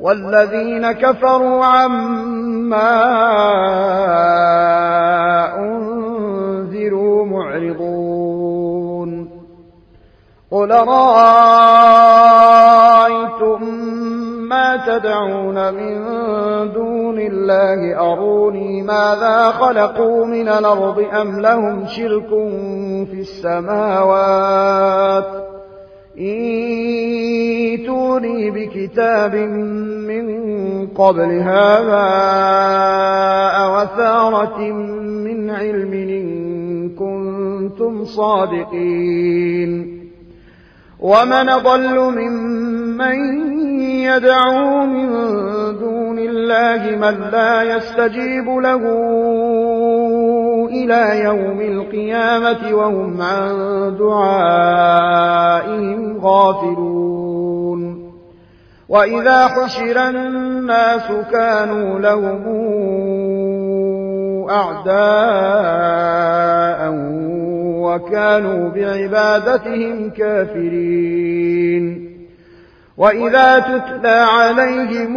والذين كفروا عما أنذروا معرضون. قل رأيتم ما تدعون من دون الله؟ أروني ماذا خلقوا من الأرض أم لهم شرك في السماوات؟ ايتوني بكتاب من قبل هذا أوثارة من علم إن كنتم صادقين ومن ضل ممن يدعو من دون الله من لا يستجيب له إلى يوم القيامة وهم عن دعائهم غافلون. وإذا حشر الناس كانوا لهم أعداء وكانوا بعبادتهم كافرين. وإذا تتلى عليهم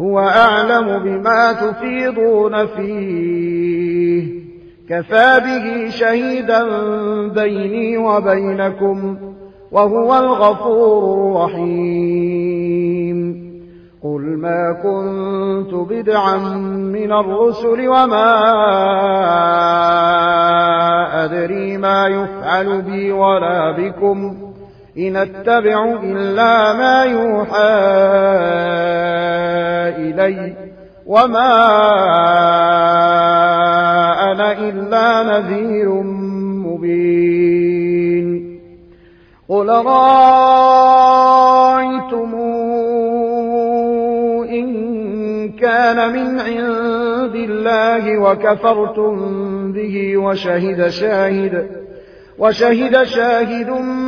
هو أعلم بما تفيضون فيه. كفى به شهيدا بيني وبينكم وهو الغفور الرحيم. قل ما كنت بدعا من الرسل وما أدري ما يفعل بي ولا بكم. إن اتبع إلا ما يوحى إلي وما أنا إلا نذير مبين. قل رأيتم إن كان من عند الله وكفرتم به وشهد شاهد وشهد شاهد من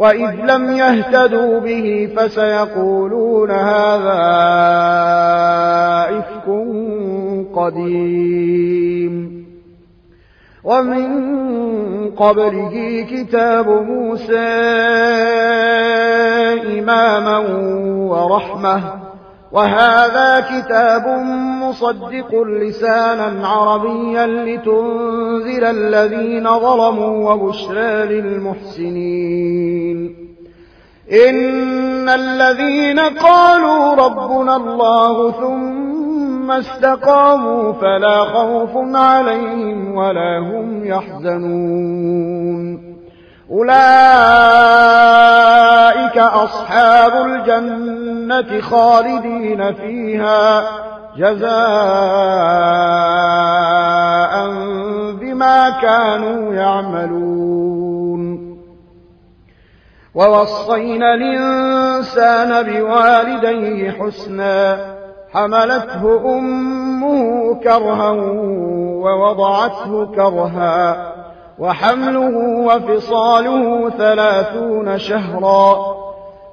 وإذ لم يهتدوا به فسيقولون هذا إفك قديم ومن قبله كتاب موسى إماما ورحمة وهذا كتاب مصدق لسانا عربيا لتنذر الذين ظلموا وبشرى للمحسنين. إن الذين قالوا ربنا الله ثم استقاموا فلا خوف عليهم ولا هم يحزنون. أولئك أصحاب الجنة. خالدين فيها جزاء بما كانوا يعملون. ووصينا الإنسان بوالديه حسنا حملته أمه كرها ووضعته كرها وحمله وفصاله ثلاثون شهرا.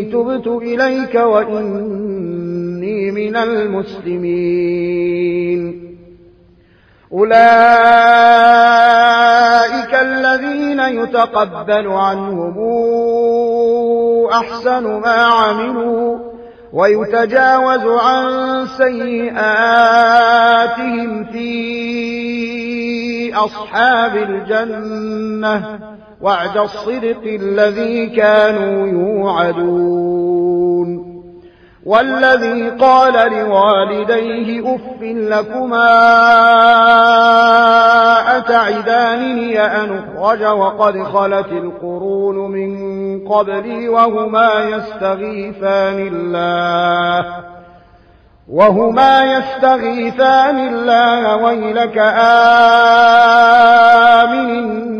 إني تبت إليك وإني من المسلمين. أولئك الذين يتقبل عنهم أحسن ما عملوا ويتجاوز عن سيئاتهم في أصحاب الجنة. وعد الصدق الذي كانوا يوعدون. والذي قال لوالديه أف لكما أتعدانني أن أخرج وقد خلت القرون من قبلي وهما يستغيثان الله. وهما يستغيثان الله ويلك آمن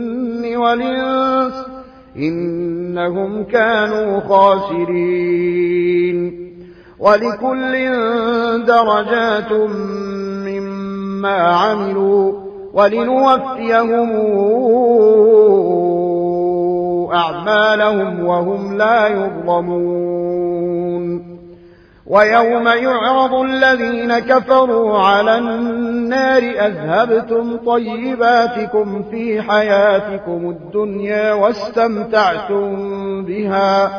والإنس إنهم كانوا خاسرين. ولكل درجات مما عملوا ولنوفيهم أعمالهم وهم لا يظلمون. ويوم يعرض الذين كفروا على النار أذهبتم طيباتكم في حياتكم الدنيا واستمتعتم بها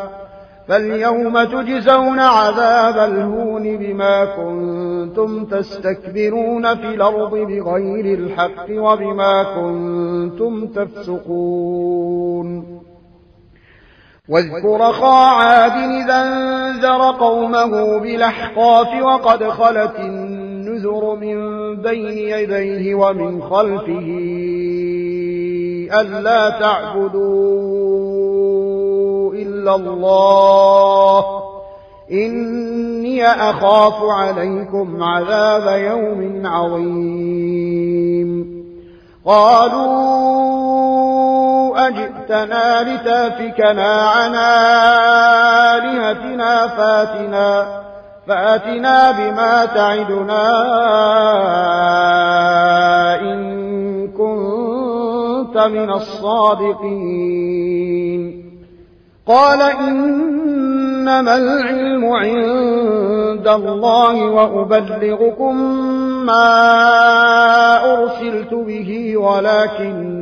فاليوم تجزون عذاب الهون بما كنتم تستكبرون في الأرض بغير الحق وبما كنتم تفسقون واذكر خا عاد إذا انذر قومه بالأحقاف وقد خلت النذر من بين يديه ومن خلفه ألا تعبدوا إلا الله إني أخاف عليكم عذاب يوم عظيم قالوا أجئتنا لتأفكنا عن آلهتنا فاتنا فاتنا بما تعدنا. إن كنت من الصادقين. قال إنما العلم عند الله وأبلغكم ما أرسلت به ولكن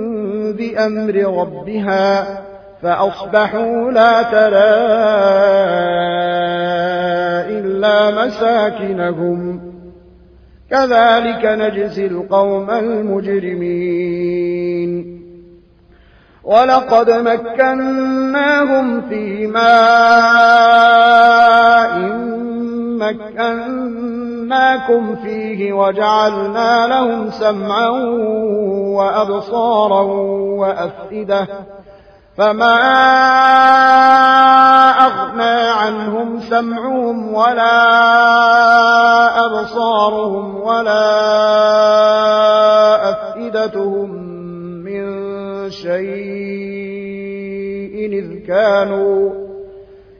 بأمر ربها فأصبحوا لا ترى إلا مساكنهم. كذلك نجزي القوم المجرمين. ولقد مكناهم في ماء مكناكم فيه وجعلنا لهم سمعا وأبصارا وأفئدة فما أغنى عنهم سمعهم ولا أبصارهم ولا أفئدتهم من شيء إذ كانوا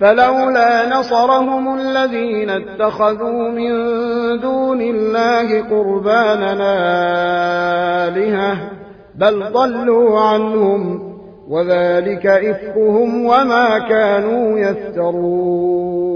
فلولا نصرهم الذين اتخذوا من دون الله قرباننا آلهة بل ضلوا عنهم وذلك إفكهم وما كانوا يفترون.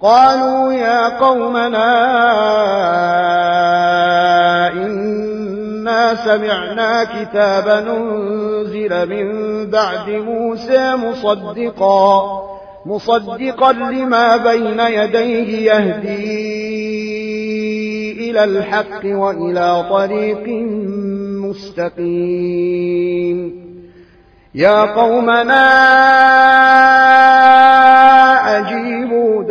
قالوا يا قومنا إنا سمعنا كتابا أنزل من بعد موسى مصدقا مصدقا لما بين يديه يهدي إلى الحق وإلى طريق مستقيم. يا قومنا